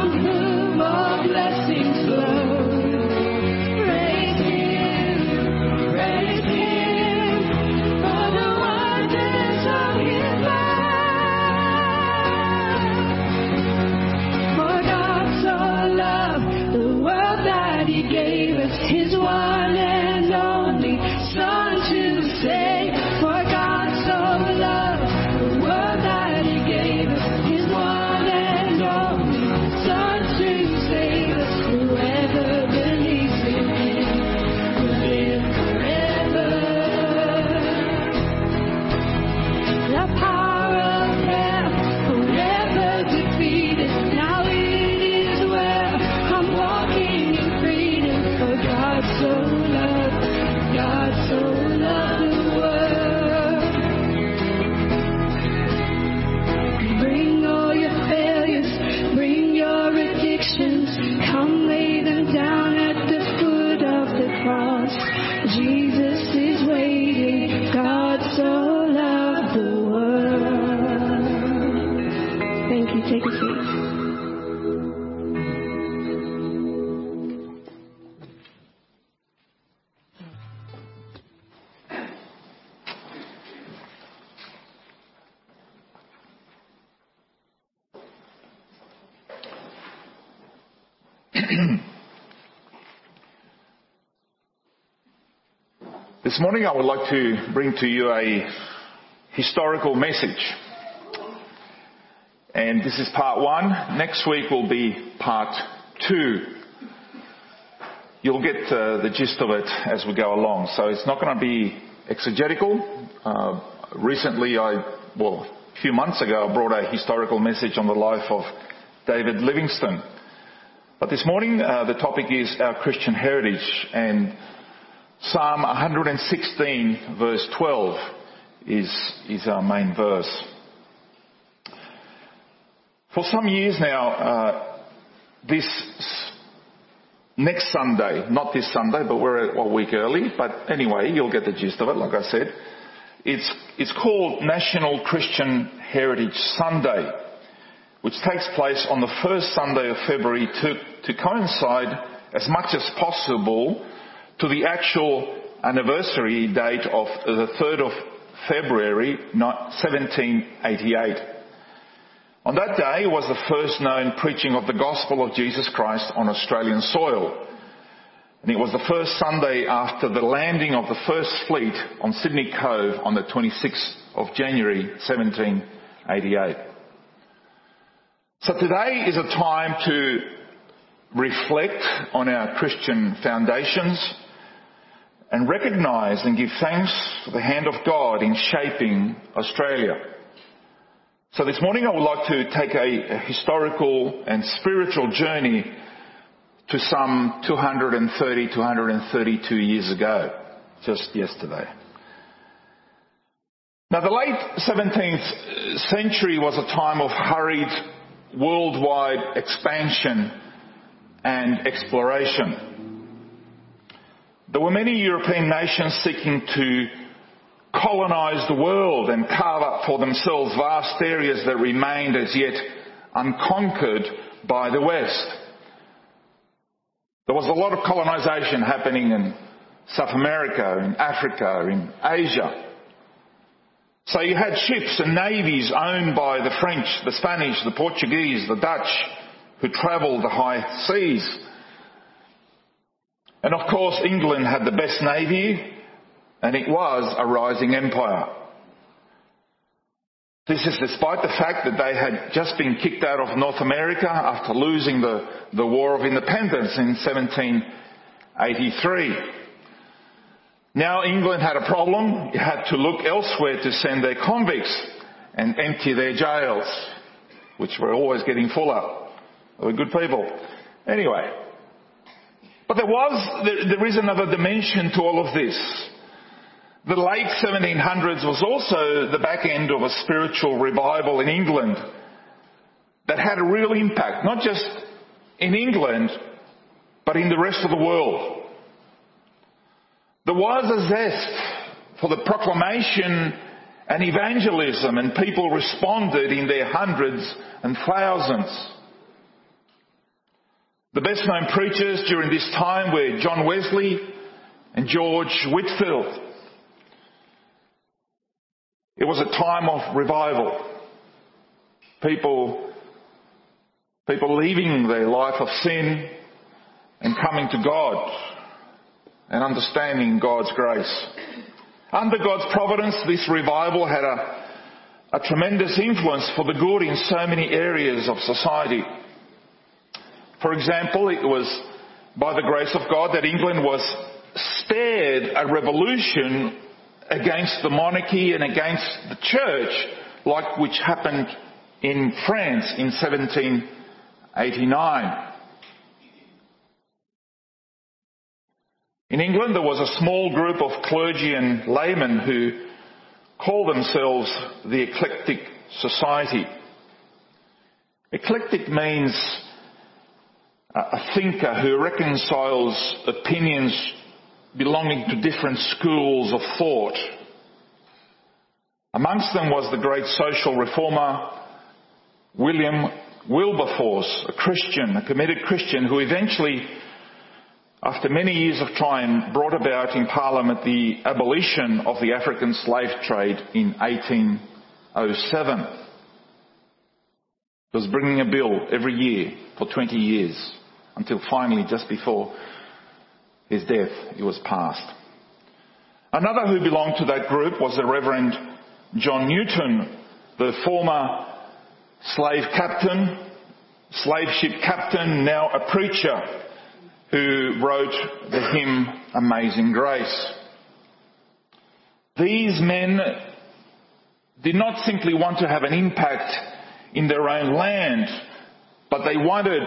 from whom This morning I would like to bring to you a historical message. And this is part one. Next week will be part two. You'll get uh, the gist of it as we go along. So it's not going to be exegetical. Uh, recently I, well, a few months ago I brought a historical message on the life of David Livingstone. But this morning uh, the topic is our Christian heritage and Psalm 116 verse 12 is, is our main verse. For some years now, uh, this next Sunday, not this Sunday, but we're a week early, but anyway, you'll get the gist of it, like I said. It's, it's called National Christian Heritage Sunday, which takes place on the first Sunday of February to, to coincide as much as possible to the actual anniversary date of the 3rd of February 1788. On that day was the first known preaching of the gospel of Jesus Christ on Australian soil. And it was the first Sunday after the landing of the first fleet on Sydney Cove on the 26th of January 1788. So today is a time to reflect on our Christian foundations and recognise and give thanks for the hand of God in shaping Australia. So this morning I would like to take a, a historical and spiritual journey to some 230, 232 years ago, just yesterday. Now the late 17th century was a time of hurried worldwide expansion and exploration. There were many European nations seeking to colonize the world and carve up for themselves vast areas that remained as yet unconquered by the West. There was a lot of colonization happening in South America, in Africa, in Asia. So you had ships and navies owned by the French, the Spanish, the Portuguese, the Dutch, who travelled the high seas. And of course England had the best navy and it was a rising empire. This is despite the fact that they had just been kicked out of North America after losing the, the War of Independence in 1783. Now England had a problem. It had to look elsewhere to send their convicts and empty their jails, which were always getting fuller. They were good people. Anyway. But there was, there, is another dimension to all of this. The late 1700s was also the back end of a spiritual revival in England that had a real impact, not just in England, but in the rest of the world. There was a zest for the proclamation and evangelism and people responded in their hundreds and thousands. The best known preachers during this time were John Wesley and George Whitefield. It was a time of revival. People, people leaving their life of sin and coming to God and understanding God's grace. Under God's providence, this revival had a, a tremendous influence for the good in so many areas of society. For example, it was by the grace of God that England was spared a revolution against the monarchy and against the church, like which happened in France in 1789. In England, there was a small group of clergy and laymen who called themselves the Eclectic Society. Eclectic means a thinker who reconciles opinions belonging to different schools of thought. Amongst them was the great social reformer William Wilberforce, a Christian, a committed Christian who eventually after many years of trying, brought about in Parliament the abolition of the African slave trade in 1807. It was bringing a bill every year for 20 years until finally, just before his death, he was passed. Another who belonged to that group was the Reverend John Newton, the former slave captain, slave ship captain, now a preacher who wrote the hymn Amazing Grace. These men did not simply want to have an impact in their own land, but they wanted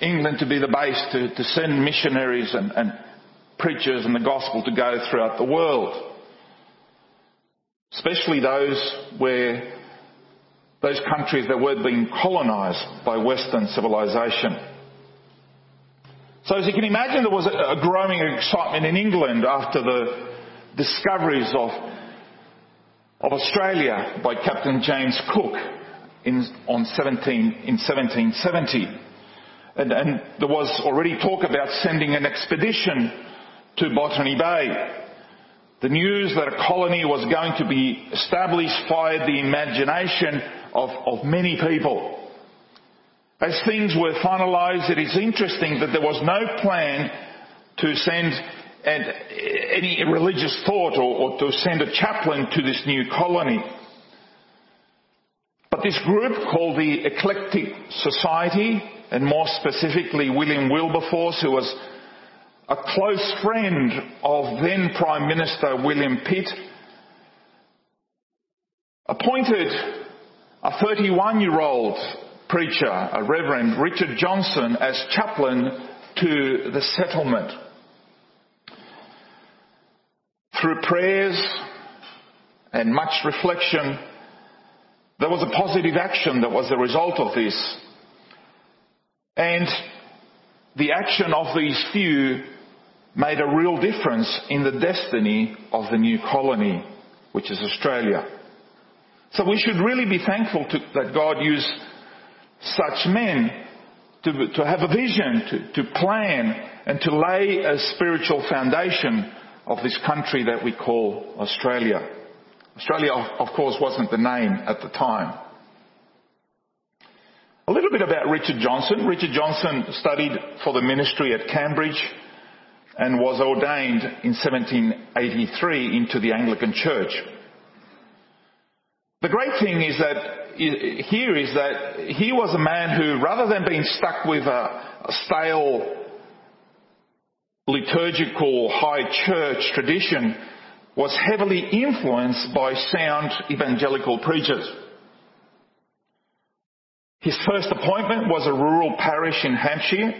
England to be the base to, to send missionaries and, and preachers and the gospel to go throughout the world. Especially those where those countries that were being colonized by Western civilization. So as you can imagine, there was a growing excitement in England after the discoveries of, of Australia by Captain James Cook in, on 17, in 1770. And, and there was already talk about sending an expedition to Botany Bay. The news that a colony was going to be established fired the imagination of, of many people. As things were finalised, it is interesting that there was no plan to send an, any religious thought or, or to send a chaplain to this new colony. But this group called the Eclectic Society, and more specifically William Wilberforce, who was a close friend of then Prime Minister William Pitt, appointed a 31 year old preacher, a Reverend Richard Johnson, as chaplain to the settlement. Through prayers and much reflection, there was a positive action that was the result of this. And the action of these few made a real difference in the destiny of the new colony, which is Australia. So we should really be thankful to, that God used such men to, to have a vision, to, to plan, and to lay a spiritual foundation of this country that we call Australia. Australia, of course, wasn't the name at the time. A little bit about Richard Johnson. Richard Johnson studied for the ministry at Cambridge and was ordained in 1783 into the Anglican Church. The great thing is that here is that he was a man who, rather than being stuck with a, stale liturgical high church tradition, was heavily influenced by sound evangelical preachers. His first appointment was a rural parish in Hampshire.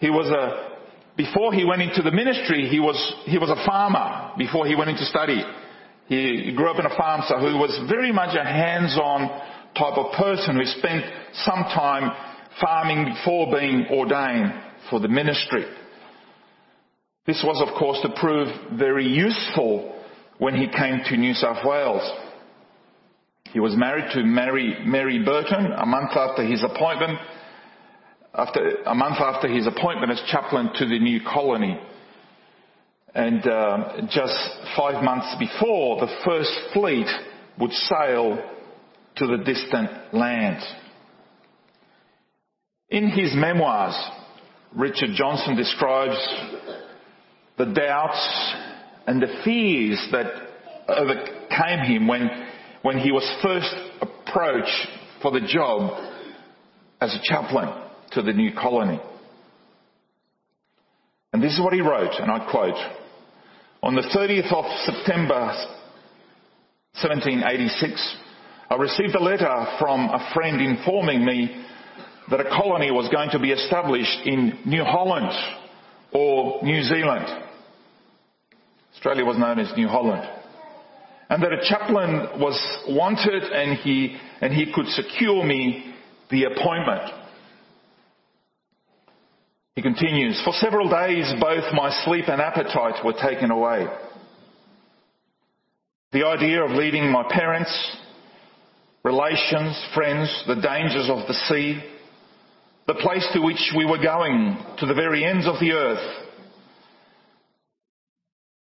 He was a, before he went into the ministry, he was, he was a farmer before he went into study. He grew up in a farm, so he was very much a hands-on type of person who spent some time farming before being ordained for the ministry. This was, of course, to prove very useful when he came to New South Wales. He was married to Mary, Mary Burton a month after his appointment. after, a month after his appointment as chaplain to the new colony. And um, just five months before, the first fleet would sail to the distant land. In his memoirs, Richard Johnson describes the doubts and the fears that overcame him when, when he was first approached for the job as a chaplain to the new colony. And this is what he wrote, and I quote, on the 30th of September 1786, I received a letter from a friend informing me that a colony was going to be established in New Holland or New Zealand. Australia was known as New Holland. And that a chaplain was wanted and he, and he could secure me the appointment. He continues, for several days both my sleep and appetite were taken away. The idea of leaving my parents, relations, friends, the dangers of the sea, the place to which we were going, to the very ends of the earth.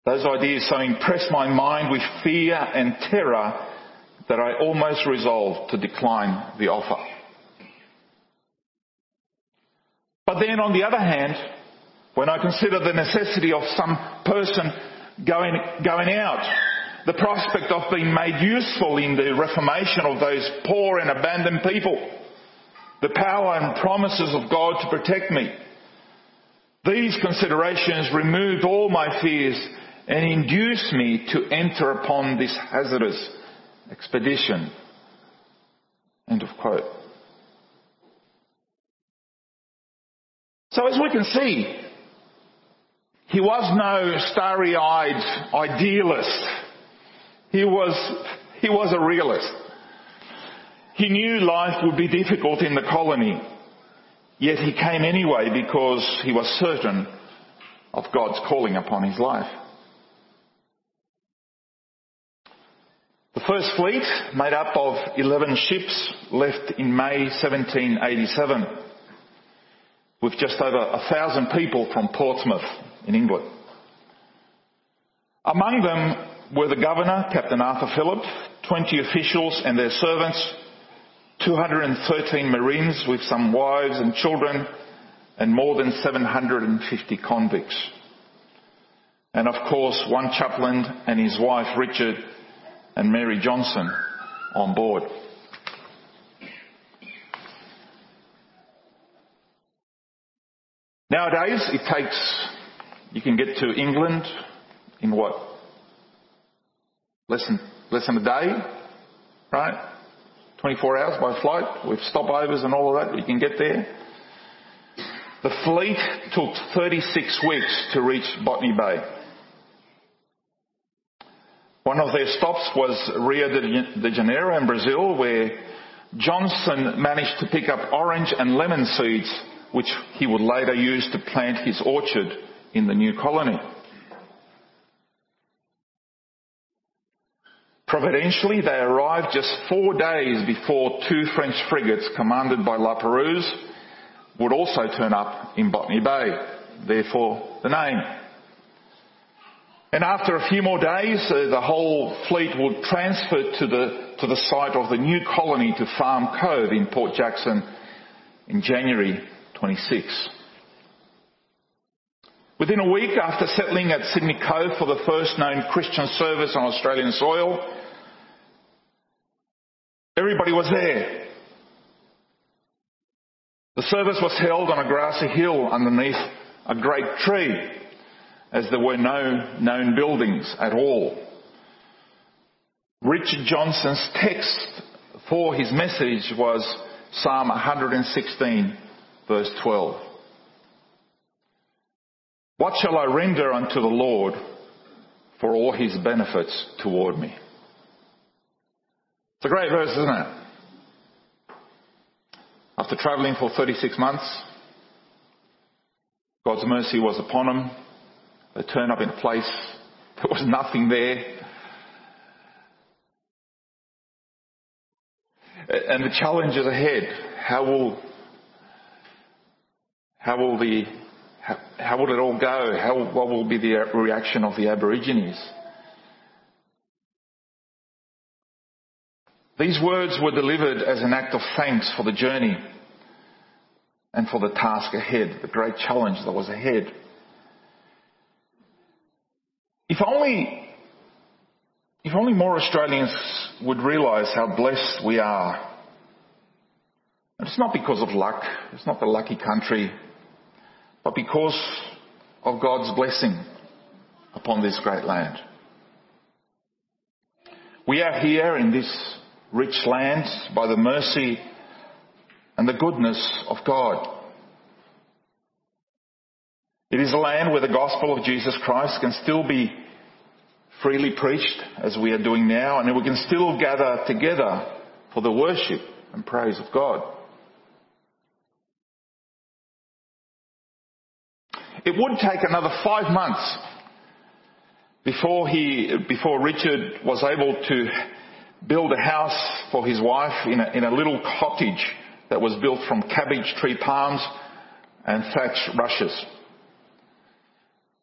Those ideas so impressed my mind with fear and terror that I almost resolved to decline the offer. But then on the other hand, when I consider the necessity of some person going, going out, the prospect of being made useful in the reformation of those poor and abandoned people, the power and promises of God to protect me. These considerations removed all my fears and induced me to enter upon this hazardous expedition. End of quote. So as we can see, he was no starry-eyed idealist. He was, he was a realist. He knew life would be difficult in the colony, yet he came anyway because he was certain of God's calling upon his life. The first fleet, made up of 11 ships, left in May 1787 with just over a thousand people from Portsmouth in England. Among them were the governor, Captain Arthur Phillip, 20 officials and their servants, 213 Marines with some wives and children, and more than 750 convicts. And of course, one chaplain and his wife Richard and Mary Johnson on board. Nowadays, it takes, you can get to England in what? Less than, less than a day, right? 24 hours by flight with stopovers and all of that. You can get there. The fleet took 36 weeks to reach Botany Bay. One of their stops was Rio de Janeiro in Brazil where Johnson managed to pick up orange and lemon seeds which he would later use to plant his orchard in the new colony. Providentially, they arrived just four days before two French frigates commanded by La Perouse would also turn up in Botany Bay, therefore the name. And after a few more days, uh, the whole fleet would transfer to the, to the site of the new colony to Farm Cove in Port Jackson in January 26. Within a week after settling at Sydney Cove for the first known Christian service on Australian soil, everybody was there. The service was held on a grassy hill underneath a great tree, as there were no known buildings at all. Richard Johnson's text for his message was Psalm 116 verse 12. What shall I render unto the Lord for all his benefits toward me? It's a great verse, isn't it? After travelling for 36 months, God's mercy was upon them. They turn up in a place, there was nothing there. And the challenge is ahead. How will How will the how, how will it all go? How, what will be the reaction of the Aborigines? These words were delivered as an act of thanks for the journey and for the task ahead, the great challenge that was ahead. If only, if only more Australians would realise how blessed we are. And it's not because of luck, it's not the lucky country, but because of God's blessing upon this great land. We are here in this rich land by the mercy and the goodness of God. It is a land where the gospel of Jesus Christ can still be freely preached as we are doing now and we can still gather together for the worship and praise of God. It would take another five months before he, before Richard was able to build a house for his wife in a, in a little cottage that was built from cabbage tree palms and thatch rushes.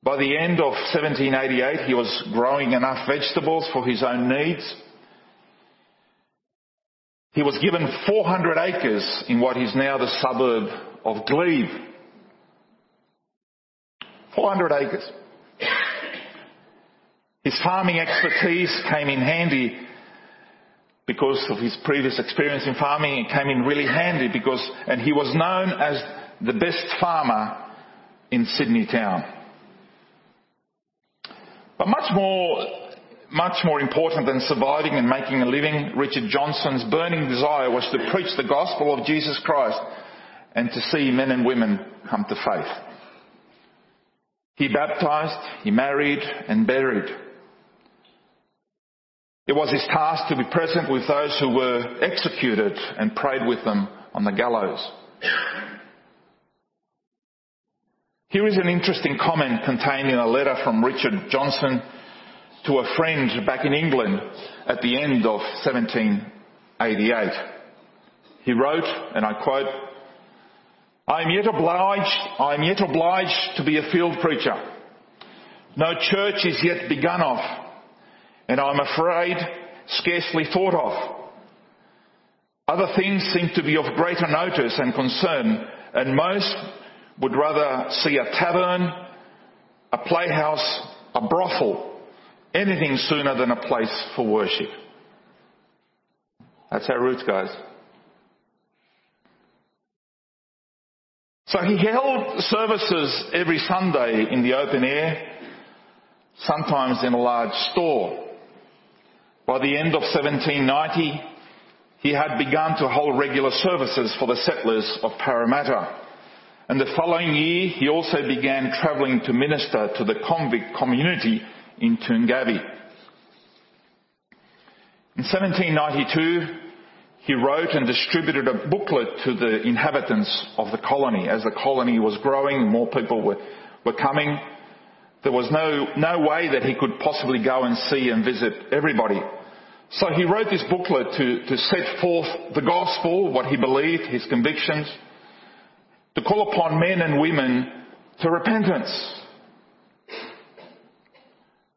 By the end of 1788, he was growing enough vegetables for his own needs. He was given 400 acres in what is now the suburb of Glebe. 400 acres. His farming expertise came in handy because of his previous experience in farming. It came in really handy because, and he was known as the best farmer in Sydney town. But much more, much more important than surviving and making a living, Richard Johnson's burning desire was to preach the gospel of Jesus Christ and to see men and women come to faith. He baptized, he married and buried. It was his task to be present with those who were executed and prayed with them on the gallows. Here is an interesting comment contained in a letter from Richard Johnson to a friend back in England at the end of 1788. He wrote, and I quote, I am yet obliged, I am yet obliged to be a field preacher. No church is yet begun of, and I'm afraid scarcely thought of. Other things seem to be of greater notice and concern, and most would rather see a tavern, a playhouse, a brothel, anything sooner than a place for worship. That's our roots, guys. So he held services every Sunday in the open air, sometimes in a large store. By the end of 1790, he had begun to hold regular services for the settlers of Parramatta. And the following year, he also began travelling to minister to the convict community in Toongabbie. In 1792, he wrote and distributed a booklet to the inhabitants of the colony. As the colony was growing, more people were, were coming. There was no, no way that he could possibly go and see and visit everybody. So he wrote this booklet to, to set forth the gospel, what he believed, his convictions, to call upon men and women to repentance.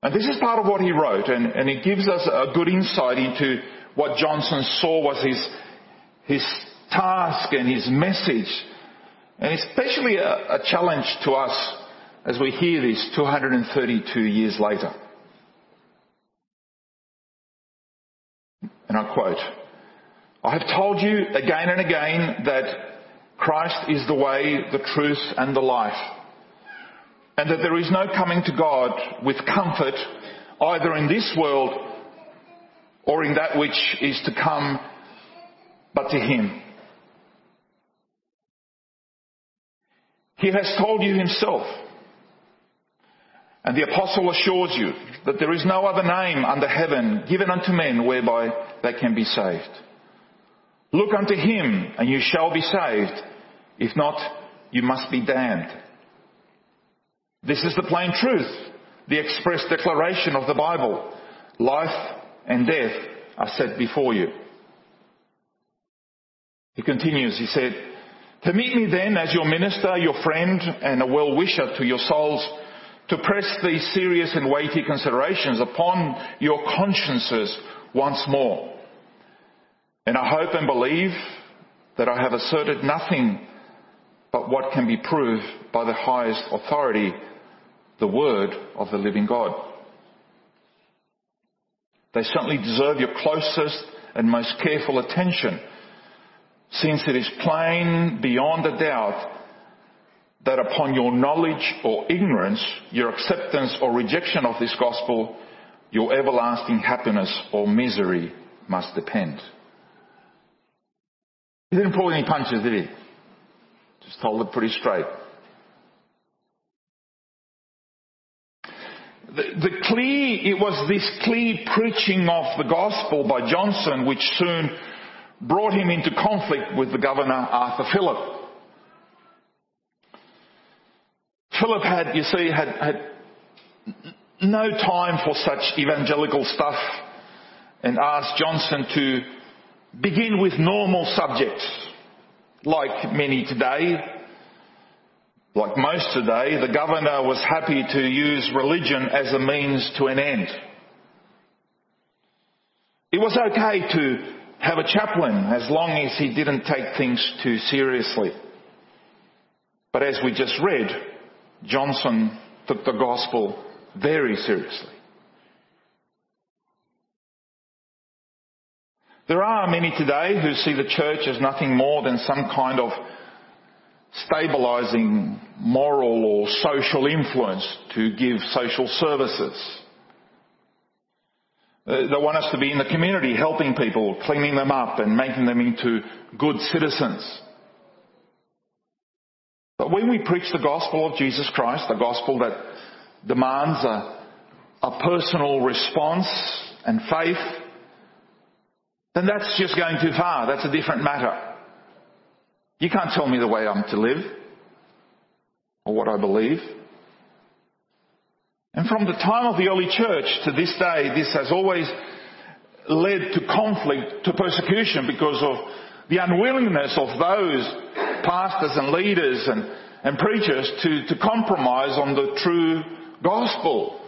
And this is part of what he wrote, and, and it gives us a good insight into what Johnson saw was his, his task and his message. And especially a, a challenge to us as we hear this 232 years later. And I quote, I have told you again and again that Christ is the way, the truth and the life. And that there is no coming to God with comfort either in this world or in that which is to come, but to Him. He has told you Himself. And the apostle assures you that there is no other name under heaven given unto men whereby they can be saved. Look unto him and you shall be saved. If not, you must be damned. This is the plain truth, the express declaration of the Bible. Life and death are set before you. He continues, he said, Permit me then, as your minister, your friend, and a well-wisher to your souls, to press these serious and weighty considerations upon your consciences once more. And I hope and believe that I have asserted nothing but what can be proved by the highest authority, the Word of the living God. They certainly deserve your closest and most careful attention, since it is plain beyond a doubt that upon your knowledge or ignorance, your acceptance or rejection of this gospel, your everlasting happiness or misery must depend. He didn't pull any punches, did he? Just told it pretty straight. The, the clear, it was this clear preaching of the gospel by Johnson which soon brought him into conflict with the governor Arthur Phillip. Philip had, you see, had, had no time for such evangelical stuff and asked Johnson to begin with normal subjects, like many today. Like most today, the governor was happy to use religion as a means to an end. It was okay to have a chaplain as long as he didn't take things too seriously. But as we just read, Johnson took the gospel very seriously. There are many today who see the church as nothing more than some kind of stabilizing moral or social influence to give social services. Uh, they want us to be in the community helping people, cleaning them up and making them into good citizens. But when we preach the gospel of Jesus Christ, the gospel that demands a, a personal response and faith, then that's just going too far. That's a different matter. You can't tell me the way I'm to live or what I believe. And from the time of the early church to this day, this has always led to conflict, to persecution because of the unwillingness of those pastors and leaders and, and preachers to, to compromise on the true gospel.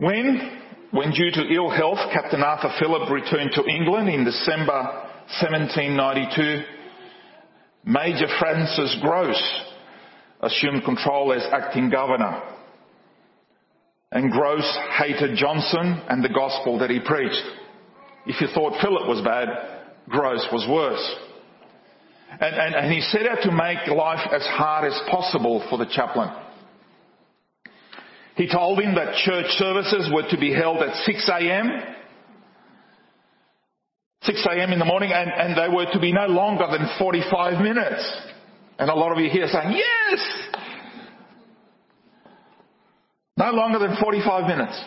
When, when due to ill health, Captain Arthur Phillip returned to England in December 1792, Major Francis Grose assumed control as acting governor. And Grose hated Johnson and the gospel that he preached. If you thought Phillip was bad, Grose was worse. And, and, and he set out to make life as hard as possible for the chaplain. He told him that church services were to be held at 6 a.m. 6 a.m. in the morning and, and they were to be no longer than 45 minutes. And a lot of you here saying, yes! No longer than 45 minutes.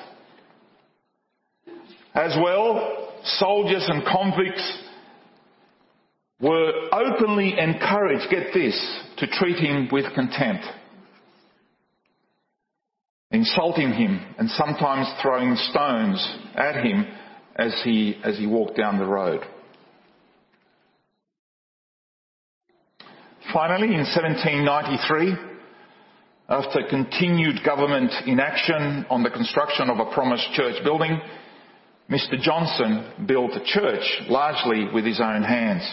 As well, soldiers and convicts were openly encouraged, get this, to treat him with contempt. Insulting him and sometimes throwing stones at him as he, as he walked down the road. Finally, in 1793, after continued government inaction on the construction of a promised church building, Mr. Johnson built a church largely with his own hands.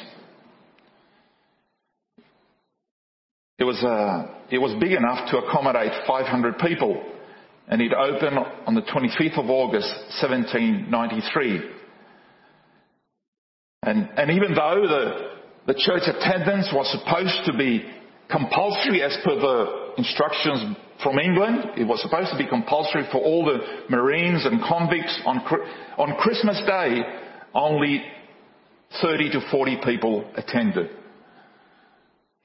It was, uh, it was big enough to accommodate 500 people and it opened on the 25th of August 1793. And, and even though the, the church attendance was supposed to be compulsory as per the instructions from England. It was supposed to be compulsory for all the Marines and convicts on, on Christmas Day. Only 30 to 40 people attended.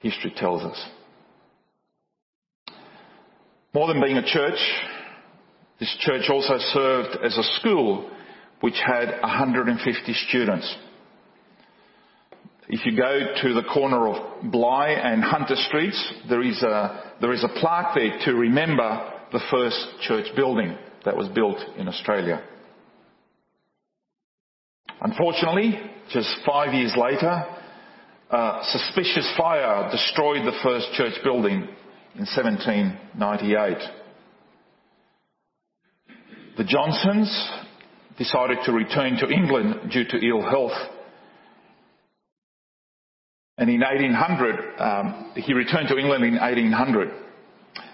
History tells us. More than being a church, this church also served as a school which had 150 students. If you go to the corner of Bligh and Hunter Streets, there is a, there is a plaque there to remember the first church building that was built in Australia. Unfortunately, just five years later, a suspicious fire destroyed the first church building in 1798. The Johnsons decided to return to England due to ill health. And in 1800, um, he returned to England in 1800,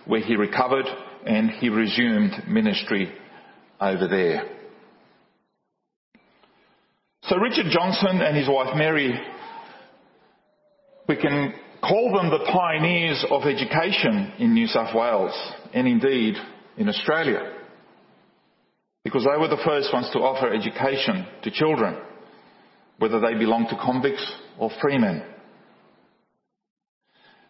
where he recovered and he resumed ministry over there. So Richard Johnson and his wife Mary, we can call them the pioneers of education in New South Wales and indeed in Australia. Because they were the first ones to offer education to children, whether they belonged to convicts or freemen.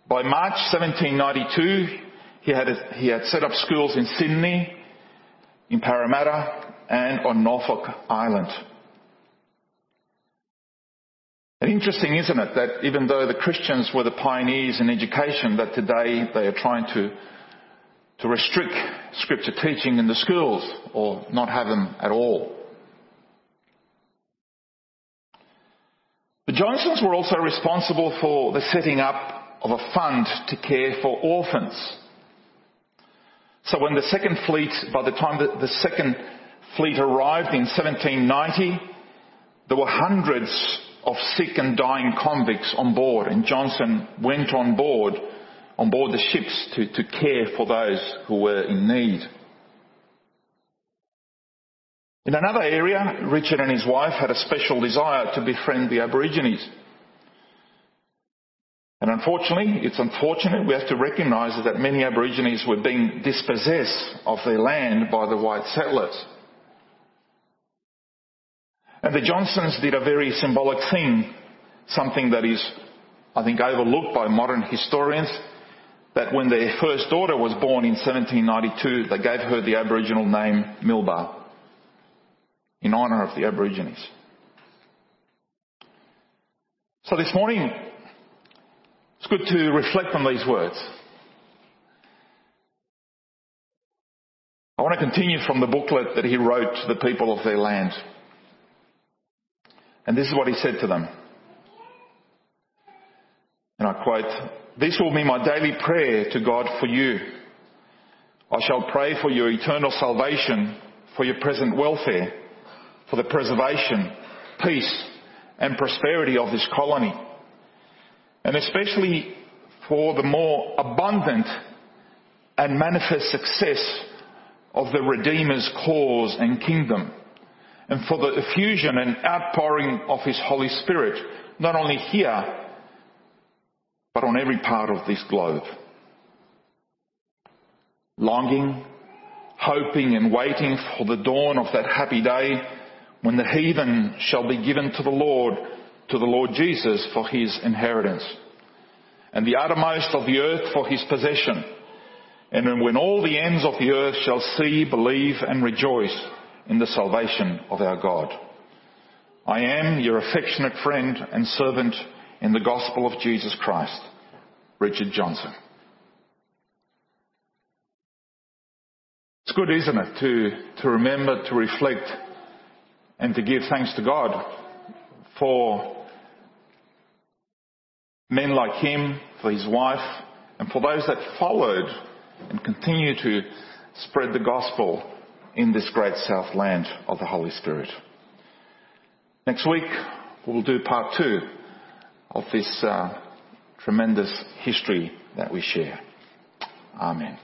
By March 1792, he had, he had set up schools in Sydney, in Parramatta, and on Norfolk Island. And interesting, isn't it, that even though the Christians were the pioneers in education, that today they are trying to, to restrict scripture teaching in the schools or not have them at all. The Johnsons were also responsible for the setting up of a fund to care for orphans. So when the second fleet, by the time the, second fleet arrived in 1790, there were hundreds of sick and dying convicts on board, and Johnson went on board, on board the ships to, to care for those who were in need. In another area, Richard and his wife had a special desire to befriend the Aborigines. And unfortunately, it's unfortunate, we have to recognise that many Aborigines were being dispossessed of their land by the white settlers. And the Johnsons did a very symbolic thing, something that is, I think, overlooked by modern historians, that when their first daughter was born in 1792, they gave her the Aboriginal name Milbah, in honour of the Aborigines. So this morning, it's good to reflect on these words. I want to continue from the booklet that he wrote to the people of their land. And this is what he said to them. And I quote, This will be my daily prayer to God for you. I shall pray for your eternal salvation, for your present welfare, for the preservation, peace, and prosperity of this colony, and especially for the more abundant and manifest success of the Redeemer's cause and kingdom and for the effusion and outpouring of His Holy Spirit, not only here, but on every part of this globe. Longing, hoping and waiting for the dawn of that happy day when the heathen shall be given to the Lord, to the Lord Jesus for his inheritance, and the uttermost of the earth for his possession, and when all the ends of the earth shall see, believe and rejoice in the salvation of our God. I am your affectionate friend and servant in the gospel of Jesus Christ, Richard Johnson. It's good, isn't it, to, to remember, to reflect, and to give thanks to God for men like him, for his wife, and for those that followed and continue to spread the gospel in this great south land of the Holy Spirit. Next week, we'll do part two of this uh, tremendous history that we share. Amen.